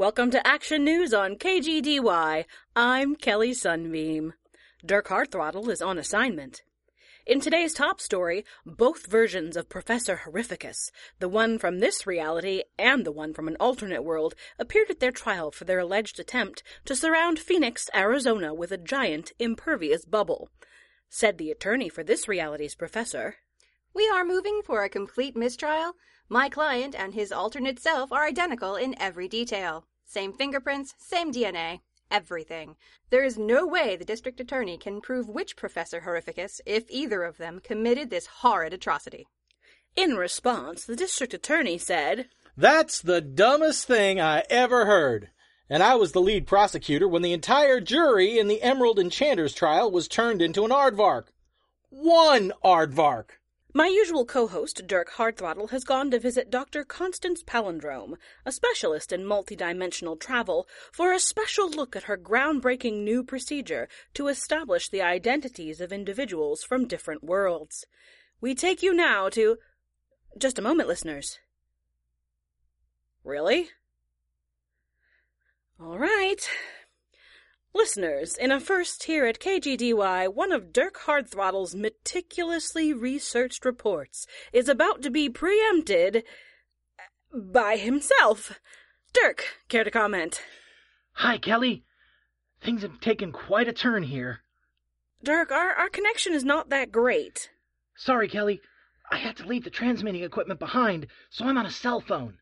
Welcome to Action News on KGDY. I'm Kelly Sunbeam. Dirk Hardthrottle is on assignment. In today's top story, both versions of Professor Horrificus, the one from this reality and the one from an alternate world, appeared at their trial for their alleged attempt to surround Phoenix, Arizona with a giant, impervious bubble. Said the attorney for this reality's professor, We are moving for a complete mistrial. My client and his alternate self are identical in every detail. Same fingerprints, same DNA, everything. There is no way the district attorney can prove which Professor Horrificus, if either of them, committed this horrid atrocity. In response, the district attorney said, That's the dumbest thing I ever heard. And I was the lead prosecutor when the entire jury in the Emerald Enchanters trial was turned into an aardvark. One aardvark. My usual co-host, Dirk Hardthrottle, has gone to visit Dr. Constance Palindrome, a specialist in multidimensional travel, for a special look at her groundbreaking new procedure to establish the identities of individuals from different worlds. We take you now to... Just a moment, listeners. Really? All right. Listeners, in a first here at KGDY, one of Dirk Hardthrottle's meticulously researched reports is about to be preempted by himself. Dirk, care to comment? Hi, Kelly. Things have taken quite a turn here. Dirk, our, our connection is not that great. Sorry, Kelly. I had to leave the transmitting equipment behind, so I'm on a cell phone.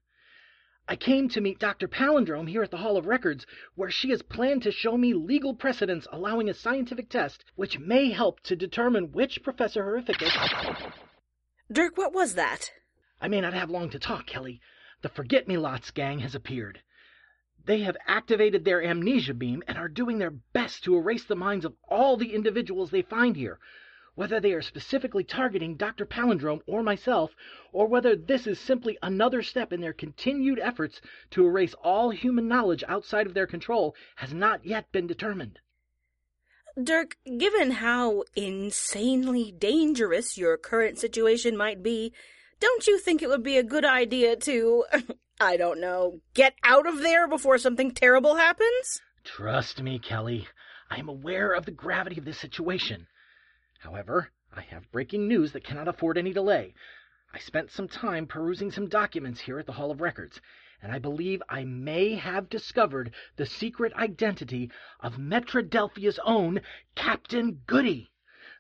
I came to meet Dr. Palindrome here at the Hall of Records, where she has planned to show me legal precedents allowing a scientific test which may help to determine which Professor Horrificus. Dirk, what was that? I may not have long to talk, Kelly. The Forget Me Lots gang has appeared. They have activated their amnesia beam and are doing their best to erase the minds of all the individuals they find here, whether they are specifically targeting Dr. Palindrome or myself, or whether this is simply another step in their continued efforts to erase all human knowledge outside of their control, has not yet been determined. Dirk, given how insanely dangerous your current situation might be, don't you think it would be a good idea to, I don't know, get out of there before something terrible happens? Trust me, Kelly. I am aware of the gravity of this situation. However, I have breaking news that cannot afford any delay. I spent some time perusing some documents here at the Hall of Records, and I believe I may have discovered the secret identity of Metrodelphia's own Captain Goody.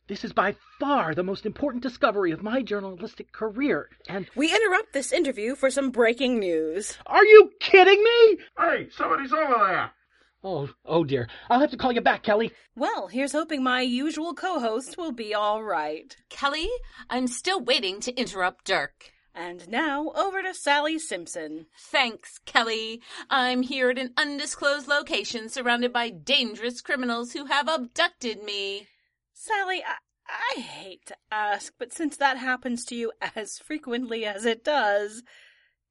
This is by far the most important discovery of my journalistic career, and We interrupt this interview for some breaking news. are you kidding me? Hey, somebody's over there. Oh, oh dear. I'll have to call you back, Kelly. Well, here's hoping my usual co-host will be all right. Kelly, I'm still waiting to interrupt Dirk. And now over to Sally Simpson. Thanks, Kelly. I'm here at an undisclosed location surrounded by dangerous criminals who have abducted me. Sally, I, I hate to ask, but since that happens to you as frequently as it does,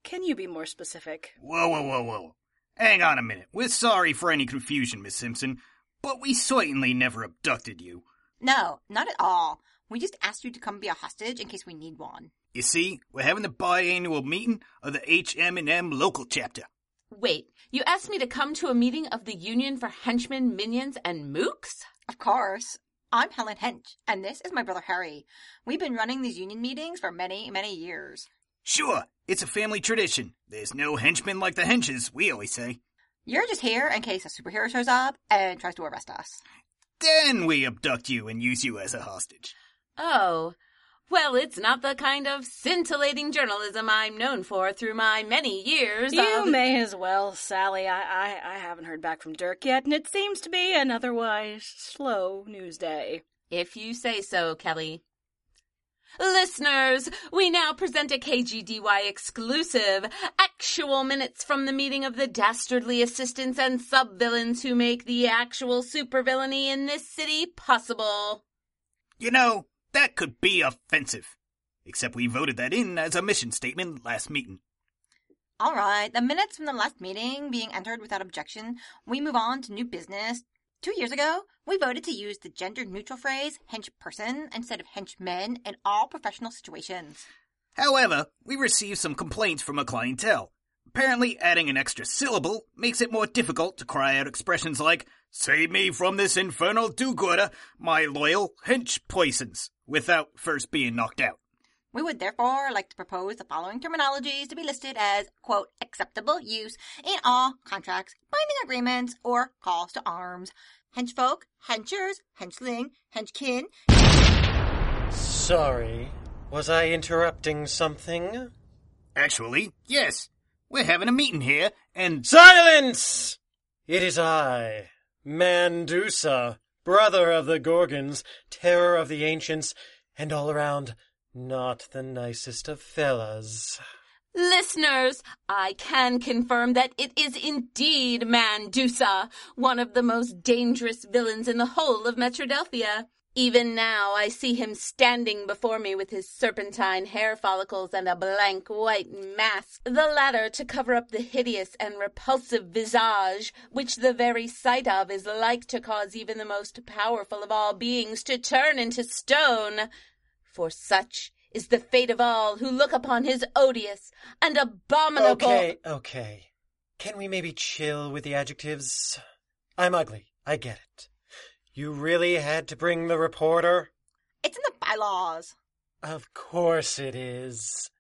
can you be more specific? Whoa, whoa, whoa, whoa. Hang on a minute. We're sorry for any confusion, Miss Simpson, but we certainly never abducted you. No, not at all. We just asked you to come be a hostage in case we need one. You see, we're having the biannual meeting of the HM&M local chapter. Wait, you asked me to come to a meeting of the Union for Henchmen, Minions, and Mooks? Of course. I'm Helen Hench, and this is my brother Harry. We've been running these union meetings for many, many years. Sure, it's a family tradition. There's no henchmen like the henches, we always say. You're just here in case a superhero shows up and tries to arrest us. Then we abduct you and use you as a hostage. Oh, well, it's not the kind of scintillating journalism I'm known for through my many years You of... may as well, Sally. I, I, I haven't heard back from Dirk yet, and it seems to be an otherwise slow news day. If you say so, Kelly. Listeners, we now present a KGDY exclusive, actual minutes from the meeting of the dastardly assistants and sub-villains who make the actual supervillainy in this city possible. You know, that could be offensive. Except we voted that in as a mission statement last meeting. All right, the minutes from the last meeting being entered without objection, we move on to new business. Two years ago, we voted to use the gender neutral phrase hench person instead of henchmen in all professional situations. However, we received some complaints from a clientele. Apparently, adding an extra syllable makes it more difficult to cry out expressions like, Save me from this infernal do-gooder, my loyal hench poisons, without first being knocked out. We would therefore like to propose the following terminologies to be listed as, quote, acceptable use in all contracts, binding agreements, or calls to arms. Henchfolk, henchers, henchling, henchkin. Sorry, was I interrupting something? Actually, yes. We're having a meeting here, and Silence! It is I, Mandusa, brother of the Gorgons, terror of the ancients, and all around not the nicest of fellas. Listeners, I can confirm that it is indeed Mandusa, one of the most dangerous villains in the whole of Metrodelphia. Even now I see him standing before me with his serpentine hair follicles and a blank white mask, the latter to cover up the hideous and repulsive visage, which the very sight of is like to cause even the most powerful of all beings to turn into stone. For such is the fate of all who look upon his odious and abominable. Okay, okay. Can we maybe chill with the adjectives? I'm ugly, I get it. You really had to bring the reporter? It's in the bylaws. Of course it is.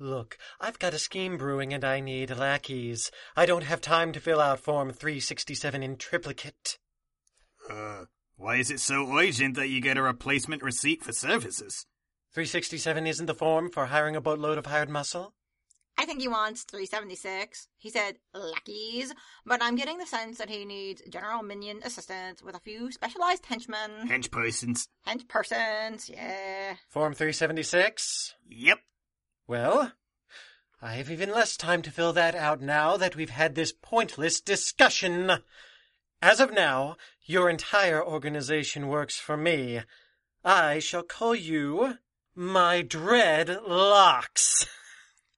Look, I've got a scheme brewing and I need lackeys. I don't have time to fill out Form 367 in triplicate. uh, why is it so urgent that you get a replacement receipt for services? 367 isn't the form for hiring a boatload of hired muscle? I think he wants 376. He said lackeys, but I'm getting the sense that he needs general minion assistance with a few specialized henchmen. Henchpersons. Henchpersons, yeah. Form 376? Yep. Well, I have even less time to fill that out now that we've had this pointless discussion. As of now, your entire organization works for me. I shall call you my dread locks.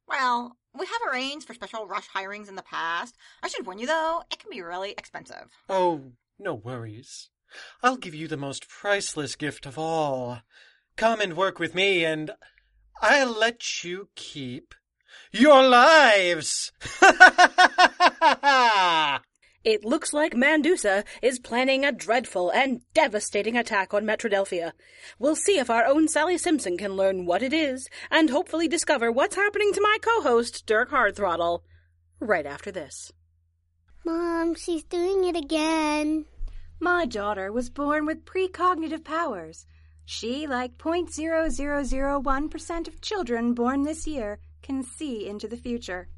Well, we have arranged for special rush hirings in the past. I should warn you though, it can be really expensive. Oh, no worries. I'll give you the most priceless gift of all. Come and work with me, and I'll let you keep your lives. It looks like Mandusa is planning a dreadful and devastating attack on Metrodelphia. We'll see if our own Sally Simpson can learn what it is and hopefully discover what's happening to my co-host, Dirk Hardthrottle, right after this. Mom, she's doing it again. My daughter was born with precognitive powers. She, like 0.0001% of children born this year, can see into the future.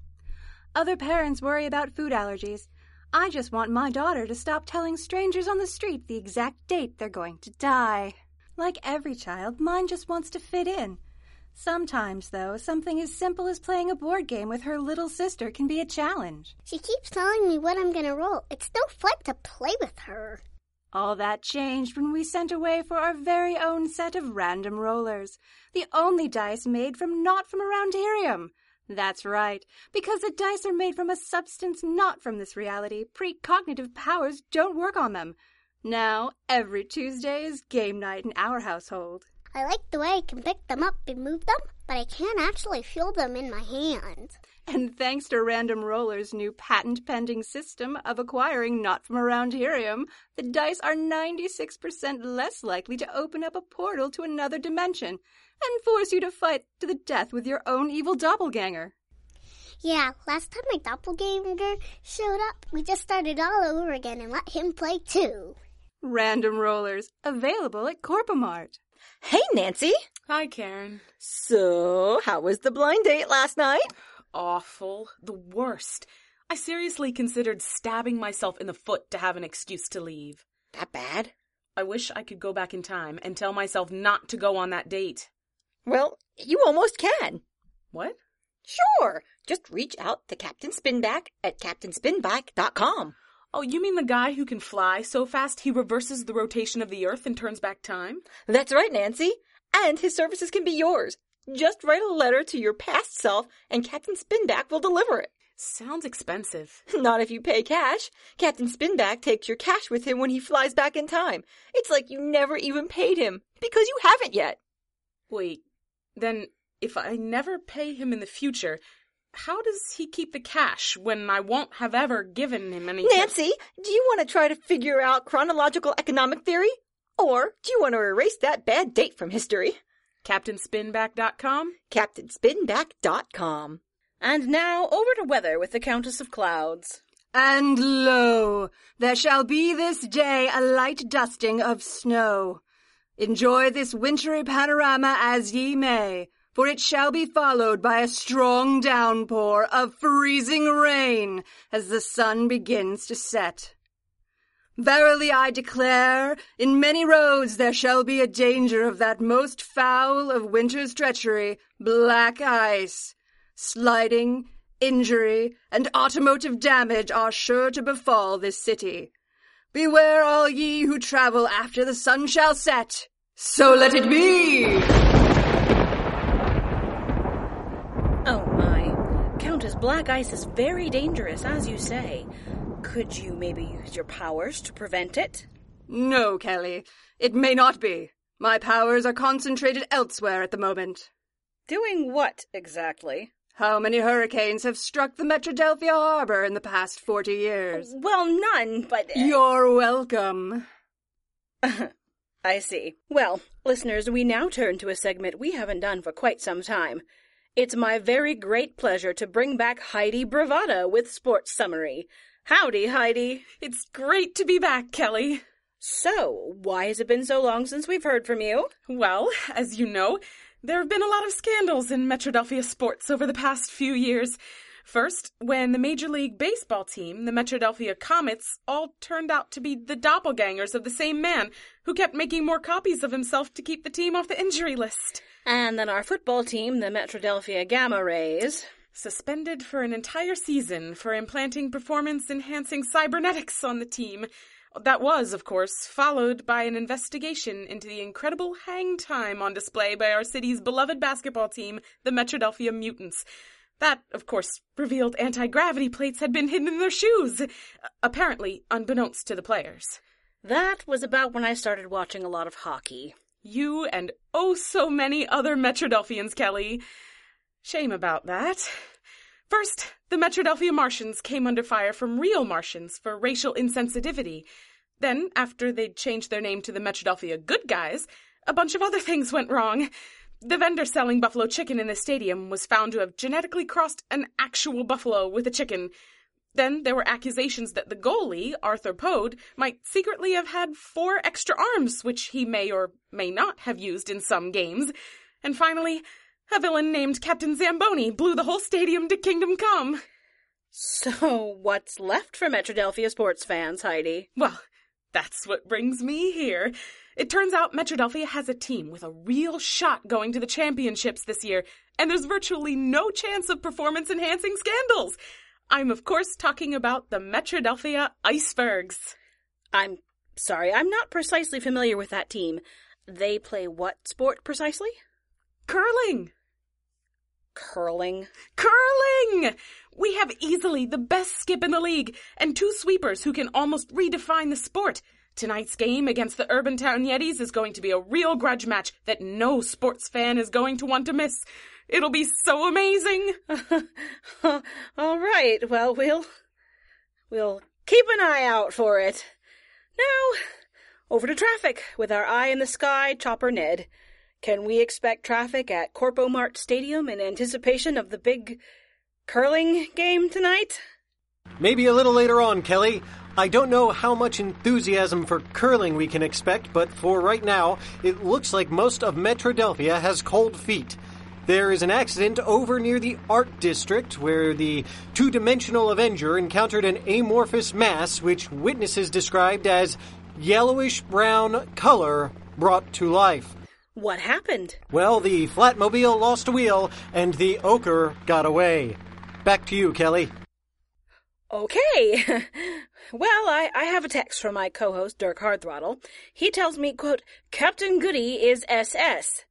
Other parents worry about food allergies. I just want my daughter to stop telling strangers on the street the exact date they're going to die. Like every child, mine just wants to fit in. Sometimes, though, something as simple as playing a board game with her little sister can be a challenge. She keeps telling me what I'm gonna roll. It's no fun to play with her. All that changed when we sent away for our very own set of random rollers, the only dice made from not from around Herium. That's right, because the dice are made from a substance not from this reality. Precognitive powers don't work on them. Now, every Tuesday is game night in our household. I like the way I can pick them up and move them, but I can't actually feel them in my hand. And thanks to Random Roller's new patent pending system of acquiring not from around Herium, the dice are 96% less likely to open up a portal to another dimension and force you to fight to the death with your own evil doppelganger. Yeah, last time my doppelganger showed up, we just started all over again and let him play too. Random Rollers, available at Corpomart. Hey, Nancy. Hi, Karen. So, how was the blind date last night? Awful. The worst. I seriously considered stabbing myself in the foot to have an excuse to leave. That bad? I wish I could go back in time and tell myself not to go on that date. Well, you almost can. What? Sure. Just reach out to Captain Spinback at captainspinback.com. Oh, you mean the guy who can fly so fast he reverses the rotation of the Earth and turns back time? That's right, Nancy. And his services can be yours. Just write a letter to your past self and Captain Spinback will deliver it. Sounds expensive. Not if you pay cash. Captain Spinback takes your cash with him when he flies back in time. It's like you never even paid him because you haven't yet. Wait, then if I never pay him in the future, how does he keep the cash when I won't have ever given him any? Nancy, do you want to try to figure out chronological economic theory? Or do you want to erase that bad date from history? CaptainSpinback.com? CaptainSpinback.com. And now over to weather with the Countess of Clouds. And lo, there shall be this day a light dusting of snow. Enjoy this wintry panorama as ye may, for it shall be followed by a strong downpour of freezing rain as the sun begins to set. Verily I declare, in many roads there shall be a danger of that most foul of winter's treachery, black ice. Sliding, injury, and automotive damage are sure to befall this city. Beware all ye who travel after the sun shall set. So let it be! Oh my. Countess Black Ice is very dangerous, as you say. Could you maybe use your powers to prevent it? No, Kelly. It may not be. My powers are concentrated elsewhere at the moment. Doing what exactly? How many hurricanes have struck the Metrodelphia harbor in the past forty years? Well, none, but. Uh, You're welcome. I see. Well, listeners, we now turn to a segment we haven't done for quite some time. It's my very great pleasure to bring back Heidi Bravado with Sports Summary. Howdy, Heidi. It's great to be back, Kelly. So, why has it been so long since we've heard from you? Well, as you know, there have been a lot of scandals in Metrodelphia sports over the past few years. First, when the Major League Baseball team, the Metrodelphia Comets, all turned out to be the doppelgangers of the same man who kept making more copies of himself to keep the team off the injury list. And then our football team, the Metrodelphia Gamma Rays, suspended for an entire season for implanting performance enhancing cybernetics on the team. That was, of course, followed by an investigation into the incredible hang time on display by our city's beloved basketball team, the Metrodelphia Mutants. That, of course, revealed anti gravity plates had been hidden in their shoes, apparently unbeknownst to the players. That was about when I started watching a lot of hockey. You and oh so many other Metrodelphians, Kelly. Shame about that. First, the Metrodelphia Martians came under fire from real Martians for racial insensitivity. Then, after they'd changed their name to the Metrodelphia Good Guys, a bunch of other things went wrong. The vendor selling buffalo chicken in the stadium was found to have genetically crossed an actual buffalo with a chicken. Then there were accusations that the goalie, Arthur Pode, might secretly have had four extra arms, which he may or may not have used in some games. And finally, a villain named Captain Zamboni blew the whole stadium to Kingdom Come. So, what's left for Metrodelphia sports fans, Heidi? Well, that's what brings me here. It turns out Metrodelphia has a team with a real shot going to the championships this year, and there's virtually no chance of performance enhancing scandals. I'm, of course, talking about the Metrodelphia Icebergs. I'm sorry, I'm not precisely familiar with that team. They play what sport precisely? Curling. Curling. Curling! We have easily the best skip in the league and two sweepers who can almost redefine the sport. Tonight's game against the Urban Town Yetis is going to be a real grudge match that no sports fan is going to want to miss. It'll be so amazing. All right. Well, we'll we'll keep an eye out for it. Now, over to traffic with our eye in the sky, Chopper Ned. Can we expect traffic at Corpo Mart Stadium in anticipation of the big curling game tonight? Maybe a little later on, Kelly. I don't know how much enthusiasm for curling we can expect, but for right now, it looks like most of Metrodelphia has cold feet. There is an accident over near the Art District where the two dimensional Avenger encountered an amorphous mass which witnesses described as yellowish brown color brought to life. What happened? Well, the Flatmobile lost a wheel and the ochre got away. Back to you, Kelly. Okay. well, I, I have a text from my co-host, Dirk Hardthrottle. He tells me, quote, Captain Goody is SS.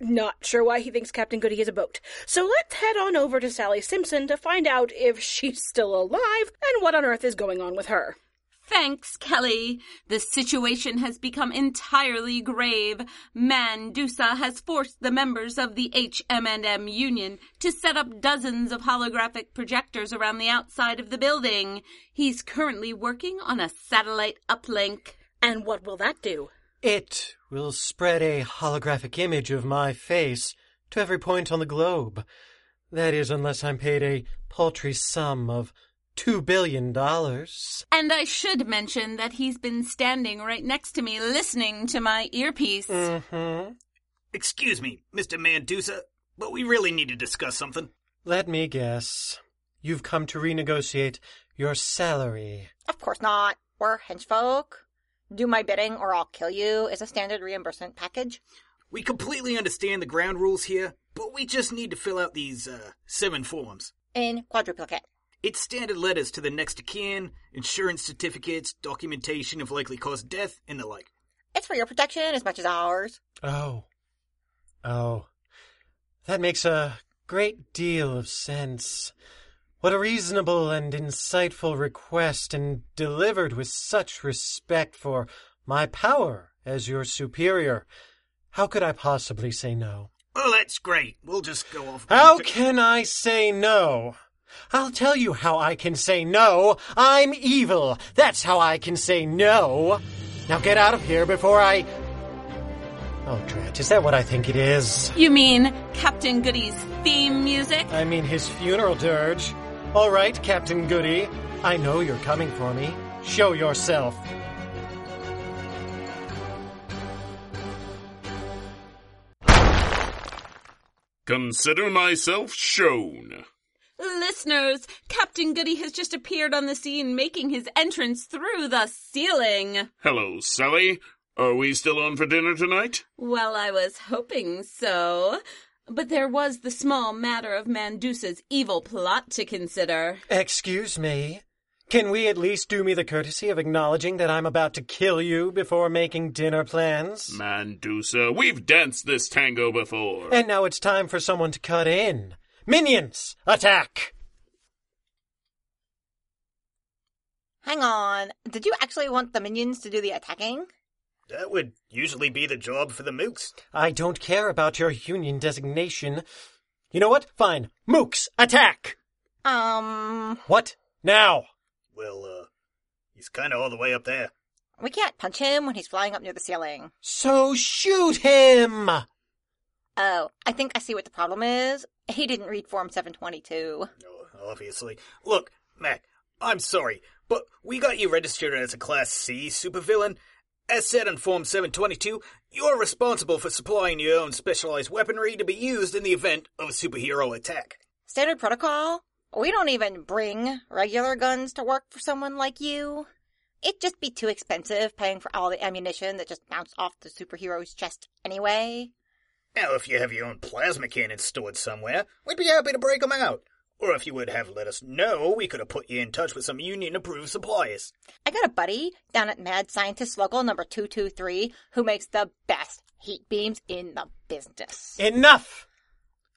Not sure why he thinks Captain Goody is a boat. So let's head on over to Sally Simpson to find out if she's still alive and what on earth is going on with her. Thanks, Kelly. The situation has become entirely grave. Mandusa has forced the members of the HM&M Union to set up dozens of holographic projectors around the outside of the building. He's currently working on a satellite uplink. And what will that do? It will spread a holographic image of my face to every point on the globe. That is, unless I'm paid a paltry sum of two billion dollars. And I should mention that he's been standing right next to me listening to my earpiece. Mm-hmm. Excuse me, Mr. Mandusa, but we really need to discuss something. Let me guess. You've come to renegotiate your salary. Of course not. We're henchfolk. Do my bidding or I'll kill you is a standard reimbursement package. We completely understand the ground rules here, but we just need to fill out these, uh, seven forms. In quadruplicate. It's standard letters to the next of kin, insurance certificates, documentation of likely cause of death, and the like. It's for your protection as much as ours. Oh. Oh. That makes a great deal of sense. What a reasonable and insightful request, and delivered with such respect for my power as your superior. How could I possibly say no? Oh, that's great. We'll just go off. How can I say no? I'll tell you how I can say no. I'm evil. That's how I can say no. Now get out of here before I. Oh, drat, is that what I think it is? You mean Captain Goody's theme music? I mean his funeral dirge. All right, Captain Goody. I know you're coming for me. Show yourself. Consider myself shown. Listeners, Captain Goody has just appeared on the scene making his entrance through the ceiling. Hello, Sally. Are we still on for dinner tonight? Well, I was hoping so. But there was the small matter of Mandusa's evil plot to consider. Excuse me. Can we at least do me the courtesy of acknowledging that I'm about to kill you before making dinner plans? Mandusa, we've danced this tango before. And now it's time for someone to cut in. Minions, attack! Hang on. Did you actually want the minions to do the attacking? That would usually be the job for the mooks. I don't care about your union designation. You know what? Fine. Mooks, attack! Um, What? Now! Well, uh, he's kinda all the way up there. we can't punch him when he's flying up near the ceiling. So shoot him! Oh, I think I see what the problem is. He didn't read Form 722. Oh, obviously. Look, Mac, I'm sorry, but we got you registered as a Class C supervillain. As said in Form 722, you're responsible for supplying your own specialized weaponry to be used in the event of a superhero attack. Standard protocol? We don't even bring regular guns to work for someone like you. It'd just be too expensive paying for all the ammunition that just bounced off the superhero's chest anyway. Now, if you have your own plasma cannons stored somewhere, we'd be happy to break break 'em out. Or if you would have let us know, we could have put you in touch with some union-approved suppliers. I got a buddy down at Mad Scientist Local number 223 who makes the best heat beams in the business. Enough!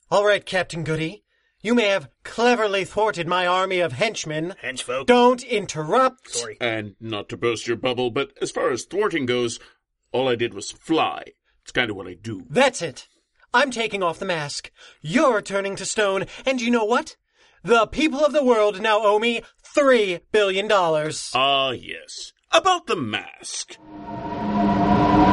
All right, Captain Goody. You may have cleverly thwarted my army of henchmen. Henchfolk. Don't interrupt. Sorry. And not to burst your bubble, but as far as thwarting goes, all I did was fly. It's kind of what I do. That's it. I'm taking off the mask. You're turning to stone, and you know what? The people of the world now owe me three billion dollars. Ah, yes. About the mask.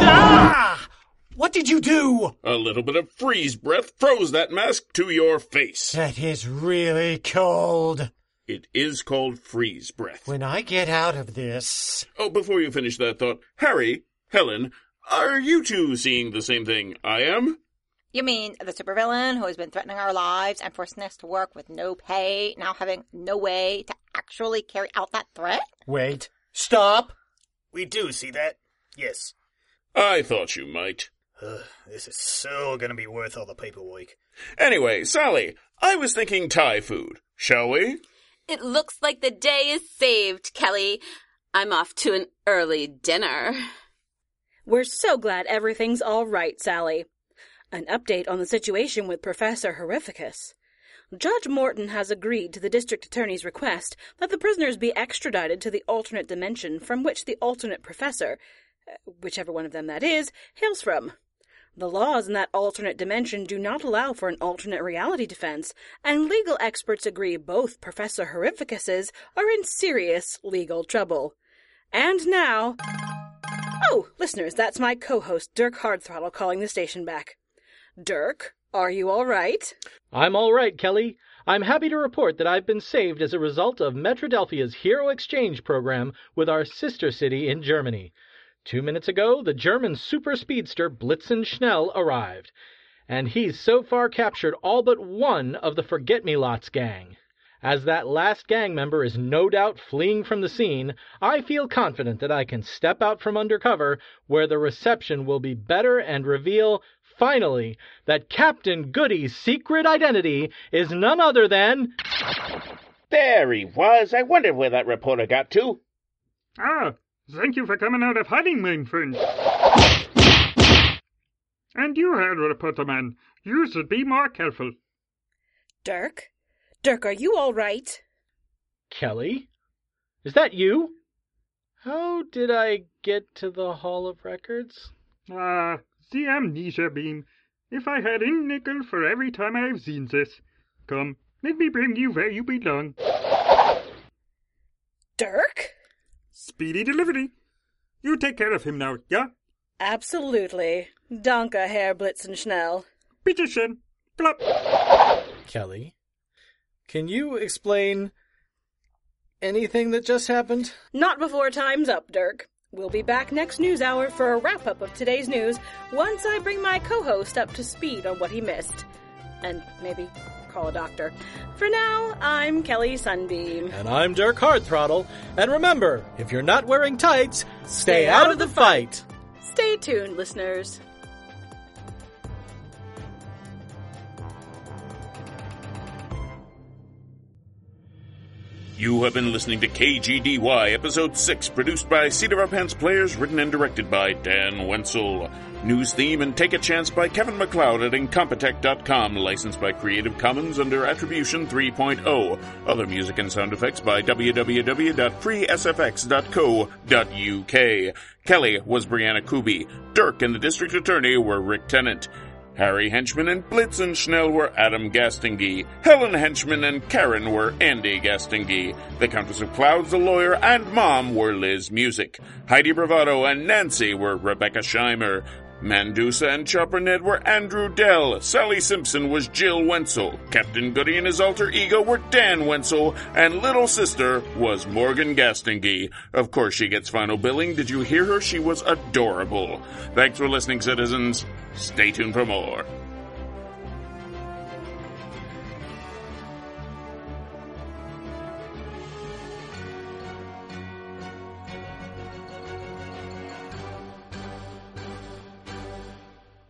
Ah! What did you do? A little bit of freeze breath froze that mask to your face. That is really cold. It is called freeze breath. When I get out of this. Oh, before you finish that thought, Harry, Helen, are you two seeing the same thing I am? You mean the supervillain who has been threatening our lives and forcing us to work with no pay, now having no way to actually carry out that threat? Wait. Stop. We do see that. Yes. I thought you might. Ugh, this is so gonna be worth all the paperwork. Anyway, Sally, I was thinking Thai food. Shall we? It looks like the day is saved, Kelly. I'm off to an early dinner. We're so glad everything's all right, Sally. An update on the situation with Professor Horrificus. Judge Morton has agreed to the district attorney's request that the prisoners be extradited to the alternate dimension from which the alternate professor, uh, whichever one of them that is, hails from. The laws in that alternate dimension do not allow for an alternate reality defense, and legal experts agree both Professor Horrificuses are in serious legal trouble. And now. Oh, listeners, that's my co host, Dirk Hardthrottle, calling the station back. Dirk, are you all right? I'm all right, Kelly. I'm happy to report that I've been saved as a result of Metrodelphia's Hero Exchange program with our sister city in Germany. Two minutes ago, the German super speedster Blitzen Schnell arrived, and he's so far captured all but one of the Forget Me Lots gang. As that last gang member is no doubt fleeing from the scene, I feel confident that I can step out from undercover where the reception will be better and reveal, finally, that Captain Goody's secret identity is none other than. There he was. I wonder where that reporter got to. Ah, thank you for coming out of hiding, my friend. And you, Herr Reporter Man, you should be more careful. Dirk? Dirk, are you all right? Kelly? Is that you? How did I get to the Hall of Records? Ah, the amnesia beam. If I had a nickel for every time I have seen this. Come, let me bring you where you belong. Dirk? Speedy delivery. You take care of him now, yeah? Absolutely. Danke, Herr Blitzenschnell. Bitteschön. Plop. Kelly, can you explain anything that just happened? Not before time's up, Dirk. We'll be back next news hour for a wrap up of today's news once I bring my co host up to speed on what he missed. And maybe call a doctor. For now, I'm Kelly Sunbeam. And I'm Dirk Hardthrottle. And remember, if you're not wearing tights, stay out of the fight. Stay tuned, listeners. You have been listening to KGDY, Episode 6, produced by Seat of Our Pants Players, written and directed by Dan Wenzel. News theme and Take a Chance by Kevin MacLeod at Incompetech.com, licensed by Creative Commons under Attribution 3.0. Other music and sound effects by www.freesfx.co.uk. Kelly was Brianna Kubi. Dirk and the District Attorney were Rick Tennant. Harry Henchman and Blitzen Schnell were Adam Gastingy. Helen Henchman and Karen were Andy Gastingy. The Countess of Clouds, the lawyer, and Mom were Liz Music. Heidi Bravado and Nancy were Rebecca Scheimer. Mandusa and Chopper Ned were Andrew Dell. Sally Simpson was Jill Wenzel. Captain Goody and his alter ego were Dan Wenzel. And little sister was Morgan Gastingy. Of course she gets final billing. Did you hear her? She was adorable. Thanks for listening, citizens. Stay tuned for more.